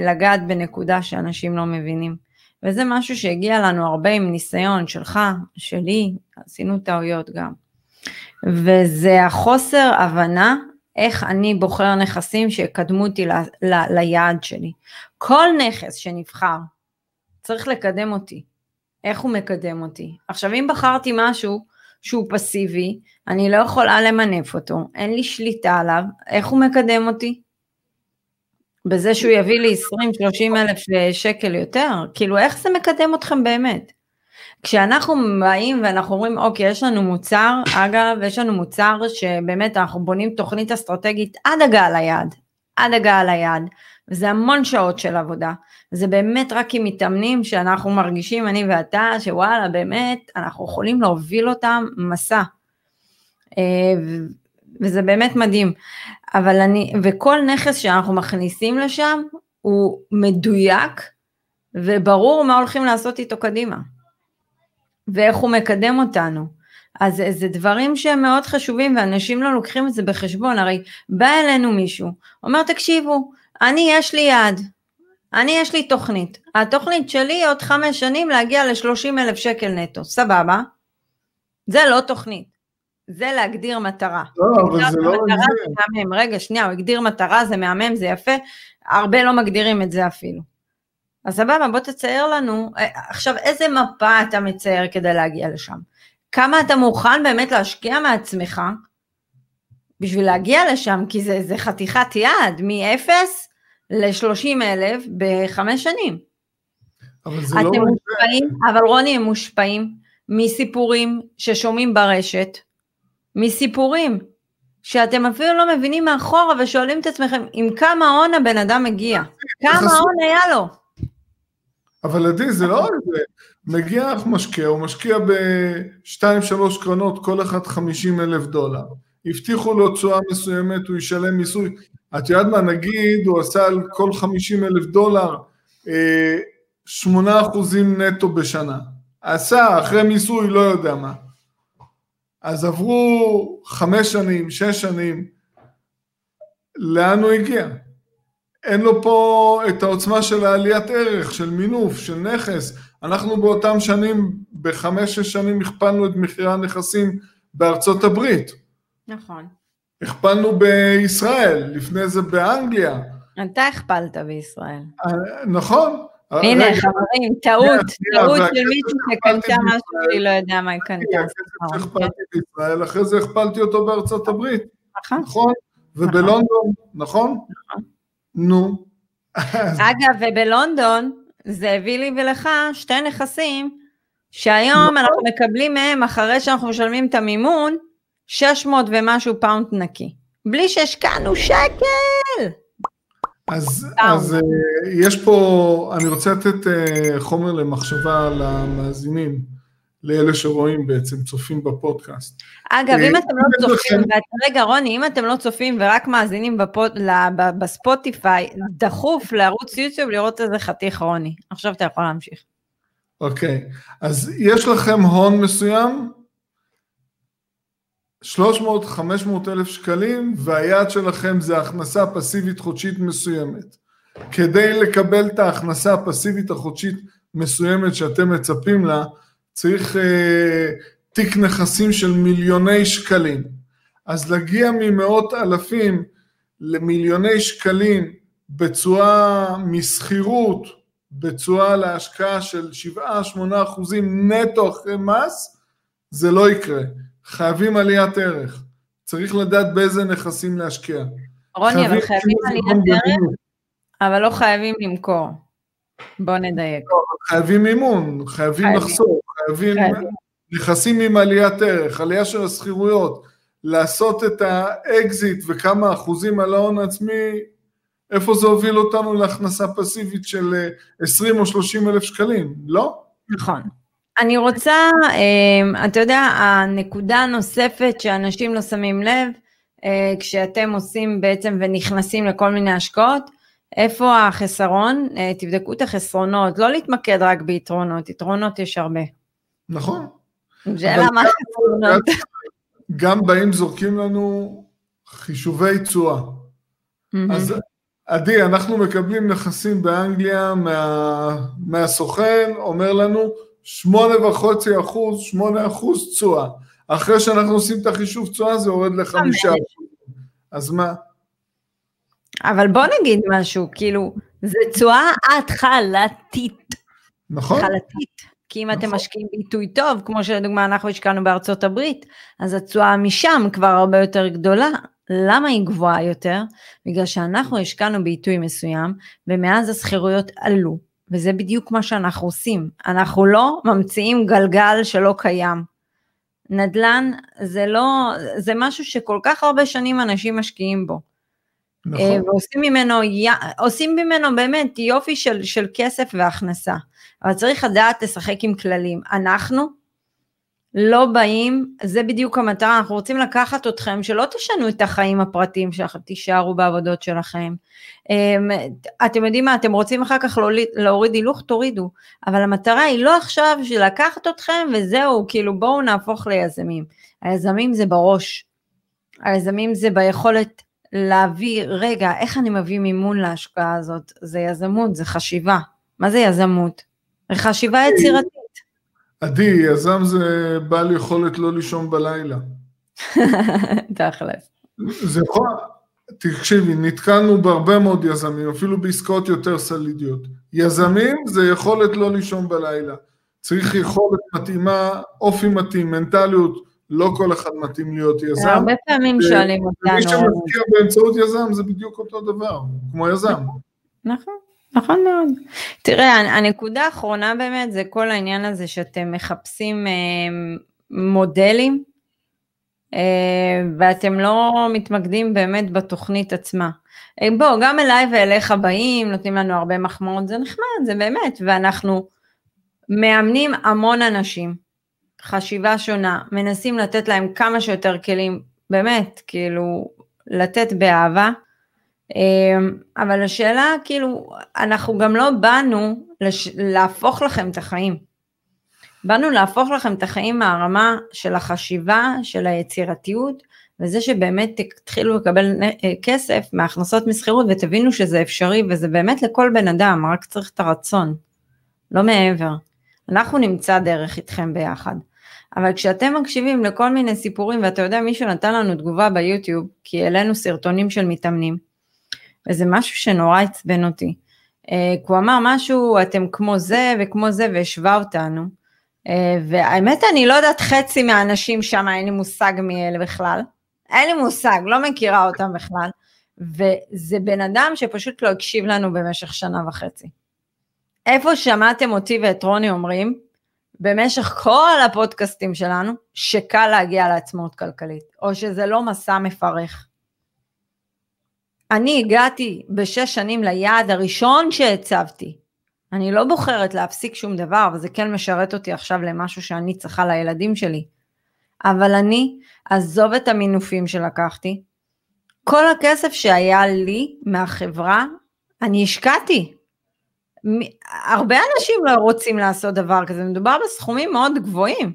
לגעת בנקודה שאנשים לא מבינים, וזה משהו שהגיע לנו הרבה עם ניסיון שלך, שלי, עשינו טעויות גם. וזה החוסר הבנה איך אני בוחר נכסים שיקדמו אותי ל, ל, ליעד שלי. כל נכס שנבחר צריך לקדם אותי. איך הוא מקדם אותי? עכשיו אם בחרתי משהו שהוא פסיבי, אני לא יכולה למנף אותו, אין לי שליטה עליו, איך הוא מקדם אותי? בזה שהוא יביא לי 20-30 אלף שקל יותר? כאילו איך זה מקדם אתכם באמת? כשאנחנו באים ואנחנו אומרים אוקיי יש לנו מוצר, אגב יש לנו מוצר שבאמת אנחנו בונים תוכנית אסטרטגית עד הגעה ליעד, עד הגעה ליעד, וזה המון שעות של עבודה, זה באמת רק עם מתאמנים שאנחנו מרגישים אני ואתה שוואלה באמת אנחנו יכולים להוביל אותם מסע, אה, וזה באמת מדהים, אבל אני, וכל נכס שאנחנו מכניסים לשם הוא מדויק וברור מה הולכים לעשות איתו קדימה. ואיך הוא מקדם אותנו. אז זה דברים שהם מאוד חשובים ואנשים לא לוקחים את זה בחשבון, הרי בא אלינו מישהו, אומר תקשיבו, אני יש לי יעד, אני יש לי תוכנית, התוכנית שלי עוד חמש שנים להגיע ל-30 אלף שקל נטו, סבבה? זה לא תוכנית, זה להגדיר מטרה. לא, אבל זה לא רק זה. מהמם. רגע, שנייה, הוא הגדיר מטרה, זה מהמם, זה יפה, הרבה לא מגדירים את זה אפילו. אז סבבה, בוא תצייר לנו, אה, עכשיו איזה מפה אתה מצייר כדי להגיע לשם? כמה אתה מוכן באמת להשקיע מעצמך בשביל להגיע לשם, כי זה, זה חתיכת יעד, מ-0 ל-30 אלף בחמש שנים. אבל זה לא... מושפעים, אבל רוני, הם מושפעים מסיפורים ששומעים ברשת, מסיפורים שאתם אפילו לא מבינים מאחורה ושואלים את עצמכם עם כמה הון הבן אדם מגיע, כמה הון היה לו. אבל עדי, זה לא זה, מגיע משקיע, הוא משקיע בשתיים שלוש קרנות, כל אחת חמישים אלף דולר. הבטיחו לו תשואה מסוימת, הוא ישלם מיסוי. את יודעת מה, נגיד הוא עשה על כל חמישים אלף דולר אה, שמונה אחוזים נטו בשנה. עשה אחרי מיסוי, לא יודע מה. אז עברו חמש שנים, שש שנים, לאן הוא הגיע? אין לו פה את העוצמה של העליית ערך, של מינוף, של נכס. אנחנו באותם שנים, בחמש-שש שנים הכפלנו את מחירי הנכסים בארצות הברית. נכון. הכפלנו בישראל, לפני זה באנגליה. אתה הכפלת בישראל. אה, נכון. הנה חברים, טעות, טעות של מישהו שקנתה משהו שהיא לא יודע מה היא קנתה. הכסף שהכפלתי בישראל, אחרי זה הכפלתי אותו בארצות הברית. נכון. נכון? ובלונדון, נכון? נכון. נו. אגב, ובלונדון זה הביא לי ולך שתי נכסים שהיום נכון. אנחנו מקבלים מהם אחרי שאנחנו משלמים את המימון 600 ומשהו פאונד נקי, בלי שהשקענו שקל. אז, אז uh, יש פה, אני רוצה לתת uh, חומר למחשבה למאזינים. לאלה שרואים בעצם, צופים בפודקאסט. אגב, אם אתם לא צופים, רגע רוני, אם אתם לא צופים ורק מאזינים בספוטיפיי, דחוף לערוץ יוטיוב לראות איזה חתיך רוני. עכשיו אתה יכול להמשיך. אוקיי, אז יש לכם הון מסוים, 300-500 אלף שקלים, והיעד שלכם זה הכנסה פסיבית חודשית מסוימת. כדי לקבל את ההכנסה הפסיבית החודשית מסוימת שאתם מצפים לה, צריך אה, תיק נכסים של מיליוני שקלים. אז להגיע ממאות אלפים למיליוני שקלים בתשואה משכירות, בתשואה להשקעה של 7-8 אחוזים נטו אחרי מס, זה לא יקרה. חייבים עליית ערך. צריך לדעת באיזה נכסים להשקיע. רוני, אבל חייבים עליית ערך, אבל לא חייבים למכור. בוא נדייק. לא, חייבים מימון, חייבים לחסוך, חייבים נכסים עם עליית ערך, עלייה של השכירויות, לעשות את האקזיט וכמה אחוזים על ההון העצמי, איפה זה הוביל אותנו להכנסה פסיבית של 20 אה, או 30 אלף שקלים? לא? נכון. אני רוצה, אה, אתה יודע, הנקודה הנוספת שאנשים לא שמים לב, אה, כשאתם עושים בעצם ונכנסים לכל מיני השקעות, איפה החסרון? תבדקו את החסרונות, לא להתמקד רק ביתרונות, יתרונות יש הרבה. נכון. שאלה מה חסרונות. גם באים זורקים לנו חישובי תשואה. אז עדי, אנחנו מקבלים נכסים באנגליה מה, מהסוכן, אומר לנו שמונה וחצי אחוז, שמונה אחוז תשואה. אחרי שאנחנו עושים את החישוב תשואה זה יורד לחמישה אחוז. אז מה? אבל בוא נגיד משהו, כאילו, זה תשואה התחלתית. נכון. התחלתית. כי אם נכון. אתם משקיעים בעיתוי טוב, כמו שלדוגמה אנחנו השקענו בארצות הברית, אז התשואה משם כבר הרבה יותר גדולה. למה היא גבוהה יותר? בגלל שאנחנו השקענו בעיתוי מסוים, ומאז השכירויות עלו, וזה בדיוק מה שאנחנו עושים. אנחנו לא ממציאים גלגל שלא קיים. נדל"ן זה לא, זה משהו שכל כך הרבה שנים אנשים משקיעים בו. נכון. אה, ועושים ממנו, עושים ממנו באמת יופי של, של כסף והכנסה. אבל צריך לדעת לשחק עם כללים. אנחנו לא באים, זה בדיוק המטרה, אנחנו רוצים לקחת אתכם, שלא תשנו את החיים הפרטיים שלכם, תישארו בעבודות שלכם. אמ, אתם יודעים מה, אתם רוצים אחר כך להוריד, הילוך, תורידו, אבל המטרה היא לא עכשיו של לקחת אתכם וזהו, כאילו בואו נהפוך ליזמים. היזמים זה בראש, היזמים זה ביכולת להביא, רגע, איך אני מביא מימון להשקעה הזאת? זה יזמות, זה חשיבה. מה זה יזמות? חשיבה יצירתית. עדי, יזם זה בעל יכולת לא לישון בלילה. תכל'ס. זה יכול, תקשיבי, נתקלנו בהרבה מאוד יזמים, אפילו בעסקאות יותר סלידיות. יזמים זה יכולת לא לישון בלילה. צריך יכולת מתאימה, אופי מתאים, מנטליות, לא כל אחד מתאים להיות יזם. הרבה פעמים שואלים אותנו. מי שמזכיר באמצעות יזם זה בדיוק אותו דבר, כמו יזם. נכון. נכון מאוד. תראה, הנקודה האחרונה באמת זה כל העניין הזה שאתם מחפשים אה, מודלים אה, ואתם לא מתמקדים באמת בתוכנית עצמה. אה, בוא, גם אליי ואליך באים, נותנים לנו הרבה מחמאות, זה נחמד, זה באמת, ואנחנו מאמנים המון אנשים, חשיבה שונה, מנסים לתת להם כמה שיותר כלים, באמת, כאילו, לתת באהבה. אמ, אבל השאלה, כאילו, אנחנו גם לא באנו לש... להפוך לכם את החיים. באנו להפוך לכם את החיים מהרמה של החשיבה, של היצירתיות, וזה שבאמת תתחילו לקבל אה, כסף מהכנסות משכירות ותבינו שזה אפשרי וזה באמת לכל בן אדם, רק צריך את הרצון, לא מעבר. אנחנו נמצא דרך איתכם ביחד. אבל כשאתם מקשיבים לכל מיני סיפורים, ואתה יודע, מישהו נתן לנו תגובה ביוטיוב, כי העלינו סרטונים של מתאמנים, וזה משהו שנורא עצבן אותי. Uh, הוא אמר משהו, אתם כמו זה וכמו זה, והשווה אותנו. Uh, והאמת, אני לא יודעת חצי מהאנשים שם, אין לי מושג מי אלה בכלל. אין לי מושג, לא מכירה אותם בכלל. וזה בן אדם שפשוט לא הקשיב לנו במשך שנה וחצי. איפה שמעתם אותי ואת רוני אומרים, במשך כל הפודקאסטים שלנו, שקל להגיע לעצמאות כלכלית, או שזה לא מסע מפרך. אני הגעתי בשש שנים ליעד הראשון שהצבתי. אני לא בוחרת להפסיק שום דבר, וזה כן משרת אותי עכשיו למשהו שאני צריכה לילדים שלי. אבל אני, עזוב את המינופים שלקחתי, כל הכסף שהיה לי מהחברה, אני השקעתי. הרבה אנשים לא רוצים לעשות דבר כזה, מדובר בסכומים מאוד גבוהים.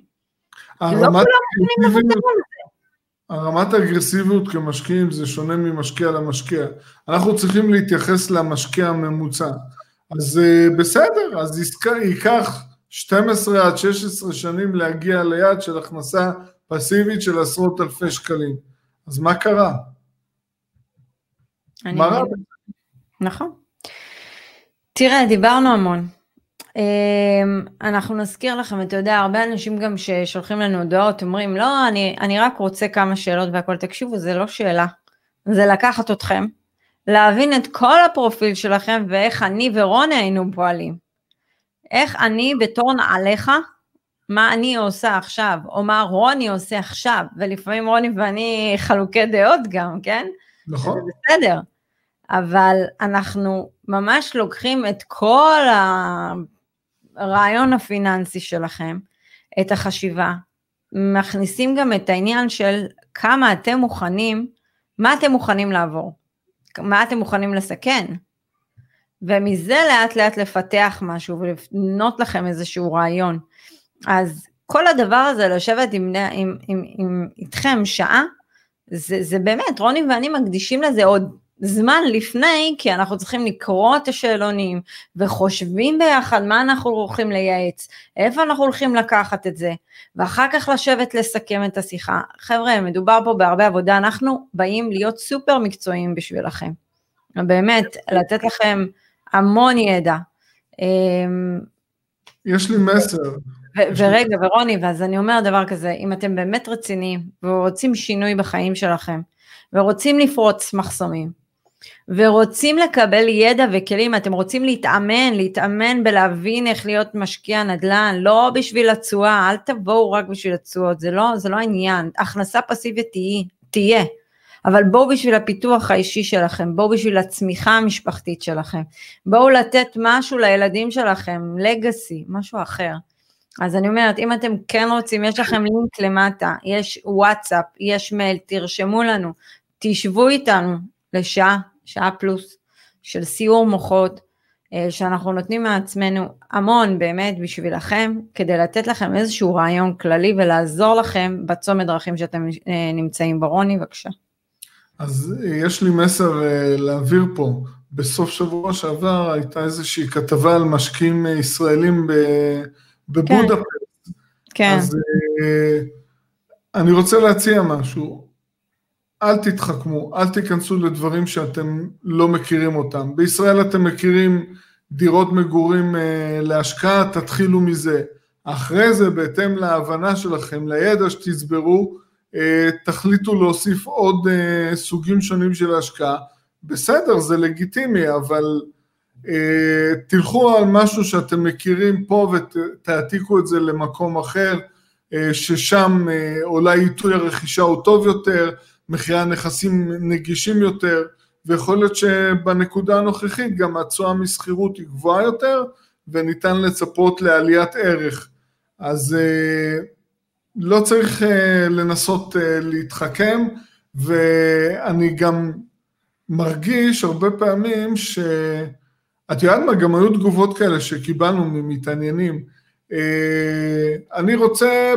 לא כולם יכולים לוותר על זה. הרמת האגרסיביות כמשקיעים זה שונה ממשקיע למשקיע. אנחנו צריכים להתייחס למשקיע הממוצע. אז אה, בסדר, אז ייקח 12 עד 16 שנים להגיע ליעד של הכנסה פסיבית של עשרות אלפי שקלים. אז מה קרה? מה רע? נכון. תראה, דיברנו המון. אמ, אנחנו נזכיר לכם, אתה יודע, הרבה אנשים גם ששולחים לנו הודעות אומרים, לא, אני, אני רק רוצה כמה שאלות והכל, תקשיבו, זה לא שאלה, זה לקחת אתכם, להבין את כל הפרופיל שלכם ואיך אני ורוני היינו פועלים. איך אני בתור נעליך, מה אני עושה עכשיו, או מה רוני עושה עכשיו, ולפעמים רוני ואני חלוקי דעות גם, כן? נכון. זה בסדר. אבל אנחנו ממש לוקחים את כל ה... הרעיון הפיננסי שלכם, את החשיבה, מכניסים גם את העניין של כמה אתם מוכנים, מה אתם מוכנים לעבור, מה אתם מוכנים לסכן, ומזה לאט לאט לפתח משהו ולבנות לכם איזשהו רעיון. אז כל הדבר הזה, לשבת עם, עם, עם, עם, איתכם שעה, זה, זה באמת, רוני ואני מקדישים לזה עוד זמן לפני, כי אנחנו צריכים לקרוא את השאלונים וחושבים ביחד מה אנחנו הולכים לייעץ, איפה אנחנו הולכים לקחת את זה, ואחר כך לשבת לסכם את השיחה. חבר'ה, מדובר פה בהרבה עבודה, אנחנו באים להיות סופר מקצועיים בשבילכם. באמת, לתת לכם המון ידע. אמ, יש לי מסר. ורגע, ורוני, ואז אני אומר דבר כזה, אם אתם באמת רציניים ורוצים שינוי בחיים שלכם, ורוצים לפרוץ מחסומים, ורוצים לקבל ידע וכלים, אתם רוצים להתאמן, להתאמן בלהבין איך להיות משקיע נדל"ן, לא בשביל התשואה, אל תבואו רק בשביל התשואות, זה לא, זה לא העניין, הכנסה פסיבית תהיה, תהיה, אבל בואו בשביל הפיתוח האישי שלכם, בואו בשביל הצמיחה המשפחתית שלכם, בואו לתת משהו לילדים שלכם, לגאסי, משהו אחר. אז אני אומרת, אם אתם כן רוצים, יש לכם לינק למטה, יש וואטסאפ, יש מייל, תרשמו לנו, תשבו איתנו לשעה, שעה פלוס, של סיור מוחות, אה, שאנחנו נותנים מעצמנו המון באמת בשבילכם, כדי לתת לכם איזשהו רעיון כללי ולעזור לכם בצומת דרכים שאתם אה, נמצאים בו. רוני, בבקשה. אז אה, יש לי מסר להעביר פה. בסוף שבוע שעבר הייתה איזושהי כתבה על משקיעים ישראלים בבודפסט. כן. אז אני רוצה להציע משהו. אל תתחכמו, אל תיכנסו לדברים שאתם לא מכירים אותם. בישראל אתם מכירים דירות מגורים אה, להשקעה, תתחילו מזה. אחרי זה, בהתאם להבנה שלכם, לידע שתצברו, אה, תחליטו להוסיף עוד אה, סוגים שונים של השקעה. בסדר, זה לגיטימי, אבל אה, תלכו על משהו שאתם מכירים פה ותעתיקו את זה למקום אחר, אה, ששם אה, אולי עיתוי הרכישה הוא טוב יותר, מחירי הנכסים נגישים יותר, ויכול להיות שבנקודה הנוכחית גם התשואה משכירות היא גבוהה יותר, וניתן לצפות לעליית ערך. אז אה, לא צריך אה, לנסות אה, להתחכם, ואני גם מרגיש הרבה פעמים ש... את יודעת מה, גם היו תגובות כאלה שקיבלנו ממתעניינים. אני רוצה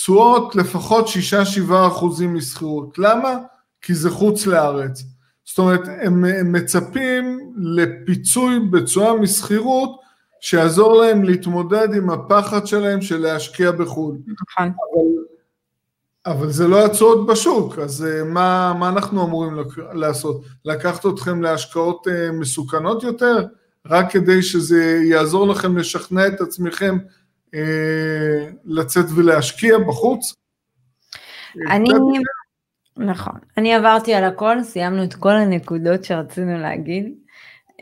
תשואות לפחות 6-7 אחוזים משכירות. למה? כי זה חוץ לארץ. זאת אומרת, הם, הם מצפים לפיצוי בתשואה משכירות שיעזור להם להתמודד עם הפחד שלהם של להשקיע בחו"ל. נכון. אבל, אבל זה לא התשואות בשוק, אז אה, מה, מה אנחנו אמורים לעשות? לקחת אתכם להשקעות אה, מסוכנות יותר? רק כדי שזה יעזור לכם לשכנע את עצמכם לצאת ולהשקיע בחוץ. אני, נכון, אני עברתי על הכל, סיימנו את כל הנקודות שרצינו להגיד.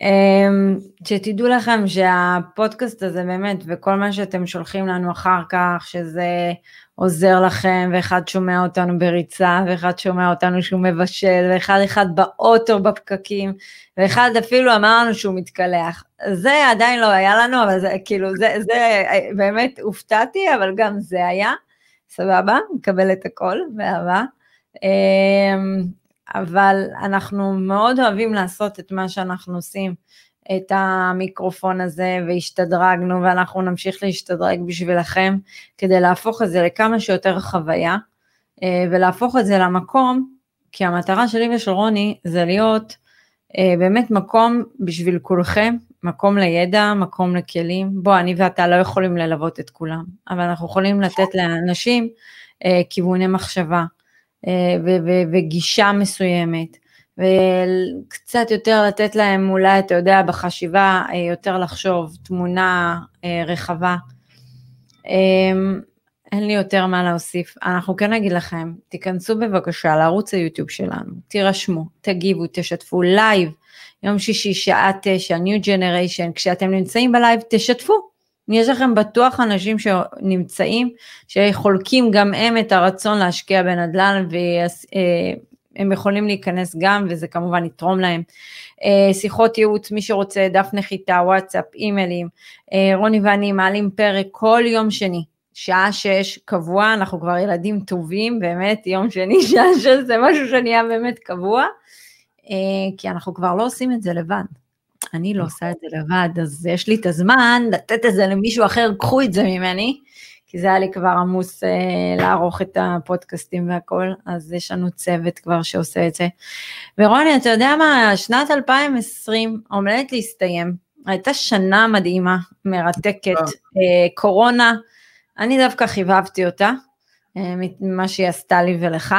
אמ, שתדעו לכם שהפודקאסט הזה באמת, וכל מה שאתם שולחים לנו אחר כך, שזה עוזר לכם, ואחד שומע אותנו בריצה, ואחד שומע אותנו שהוא מבשל, ואחד אחד באוטו בפקקים, ואחד אפילו אמר לנו שהוא מתקלח. זה עדיין לא היה לנו, אבל זה כאילו, זה, זה באמת הופתעתי, אבל גם זה היה. סבבה, נקבל את הכל, באהבה. אמ, אבל אנחנו מאוד אוהבים לעשות את מה שאנחנו עושים, את המיקרופון הזה, והשתדרגנו, ואנחנו נמשיך להשתדרג בשבילכם, כדי להפוך את זה לכמה שיותר חוויה, אה, ולהפוך את זה למקום, כי המטרה שלי ושל רוני זה להיות אה, באמת מקום בשביל כולכם, מקום לידע, מקום לכלים. בוא, אני ואתה לא יכולים ללוות את כולם, אבל אנחנו יכולים לתת לאנשים אה, כיווני מחשבה וגישה מסוימת. וקצת יותר לתת להם אולי, אתה יודע, בחשיבה אה, יותר לחשוב, תמונה אה, רחבה. אמ, אין לי יותר מה להוסיף. אנחנו כן נגיד לכם, תיכנסו בבקשה לערוץ היוטיוב שלנו, תירשמו, תגיבו, תשתפו לייב, יום שישי, שעה תשע, New Generation, כשאתם נמצאים בלייב, תשתפו. יש לכם בטוח אנשים שנמצאים, שחולקים גם הם את הרצון להשקיע בנדל"ן הם יכולים להיכנס גם, וזה כמובן יתרום להם. אה, שיחות ייעוץ, מי שרוצה, דף נחיתה, וואטסאפ, אימיילים. אה, רוני ואני מעלים פרק כל יום שני, שעה שש, קבוע, אנחנו כבר ילדים טובים, באמת, יום שני, שעה שש, זה משהו שנהיה באמת קבוע, אה, כי אנחנו כבר לא עושים את זה לבד. אני לא עושה את זה לבד, אז יש לי את הזמן לתת את זה למישהו אחר, קחו את זה ממני, כי זה היה לי כבר עמוס אה, לערוך את הפודקאסטים והכל, אז יש לנו צוות כבר שעושה את זה. ורוני, אתה יודע מה, שנת 2020 עומדת להסתיים, הייתה שנה מדהימה, מרתקת, אה. אה, קורונה, אני דווקא חיבבתי אותה, אה, ממה שהיא עשתה לי ולך.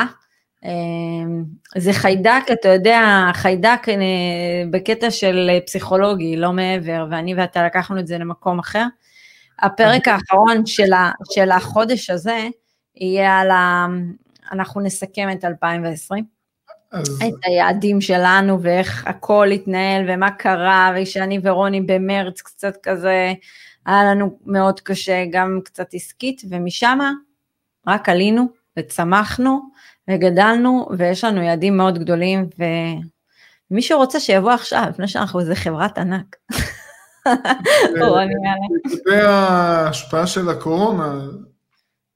אמ, זה חיידק, אתה יודע, חיידק אה, בקטע של פסיכולוגי, לא מעבר, ואני ואתה לקחנו את זה למקום אחר. הפרק האחרון של, ה, של החודש הזה יהיה על ה... אנחנו נסכם את 2020. אז... את היעדים שלנו ואיך הכל התנהל ומה קרה, ושאני ורוני במרץ קצת כזה, היה לנו מאוד קשה, גם קצת עסקית, ומשם רק עלינו וצמחנו, וגדלנו, ויש לנו יעדים מאוד גדולים, ומי שרוצה שיבוא עכשיו, לפני שאנחנו איזה חברת ענק. לגבי ההשפעה של הקורונה,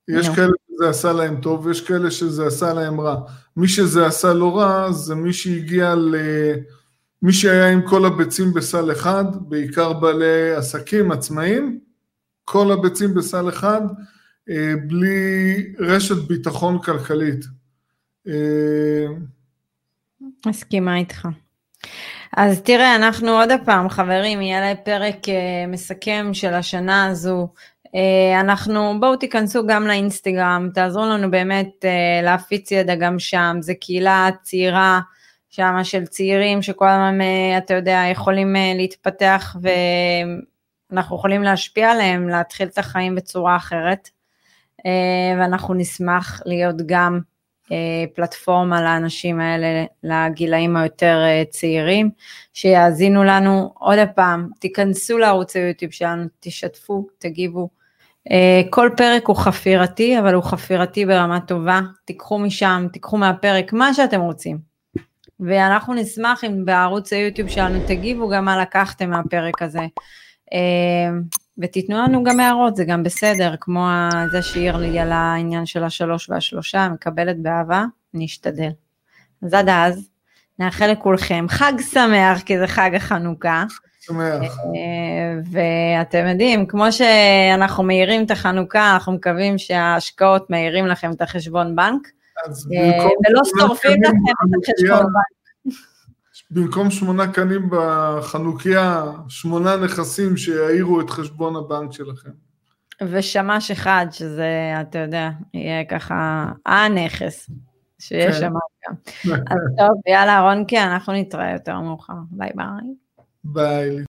יש כאלה שזה עשה להם טוב ויש כאלה שזה עשה להם רע. מי שזה עשה לא רע זה מי שהגיע ל... מי שהיה עם כל הביצים בסל אחד, בעיקר בעלי עסקים, עצמאים, כל הביצים בסל אחד, אה, בלי רשת ביטחון כלכלית. אה, מסכימה איתך. אז תראה, אנחנו עוד פעם, חברים, יהיה פרק אה, מסכם של השנה הזו. אה, אנחנו, בואו תיכנסו גם לאינסטגרם, תעזרו לנו באמת להפיץ ידע גם שם, זו קהילה צעירה שם של צעירים שכל הזמן, אתה יודע, יכולים להתפתח ואנחנו יכולים להשפיע עליהם, להתחיל את החיים בצורה אחרת. ואנחנו נשמח להיות גם אה, פלטפורמה לאנשים האלה, לגילאים היותר אה, צעירים, שיאזינו לנו. עוד פעם, תיכנסו לערוץ היוטיוב שלנו, תשתפו, תגיבו. אה, כל פרק הוא חפירתי, אבל הוא חפירתי ברמה טובה. תיקחו משם, תיקחו מהפרק מה שאתם רוצים. ואנחנו נשמח אם בערוץ היוטיוב שלנו תגיבו גם מה לקחתם מהפרק הזה. ותיתנו לנו גם הערות, זה גם בסדר, כמו זה שהעיר לי על העניין של השלוש והשלושה, מקבלת באהבה, אני אשתדל. אז עד אז, נאחל לכולכם חג שמח, כי זה חג החנוכה. שמח. אה, ואתם יודעים, כמו שאנחנו מאירים את החנוכה, אנחנו מקווים שההשקעות מאירים לכם את החשבון בנק, אה, ולא שורפים לכם את החשבון בנק. במקום שמונה קנים בחנוכיה, שמונה נכסים שיאירו את חשבון הבנק שלכם. ושמש אחד, שזה, אתה יודע, יהיה ככה הנכס, שיהיה כן. שם גם. אז טוב, יאללה, רוני, אנחנו נתראה יותר מאוחר. ביי ביי. ביי.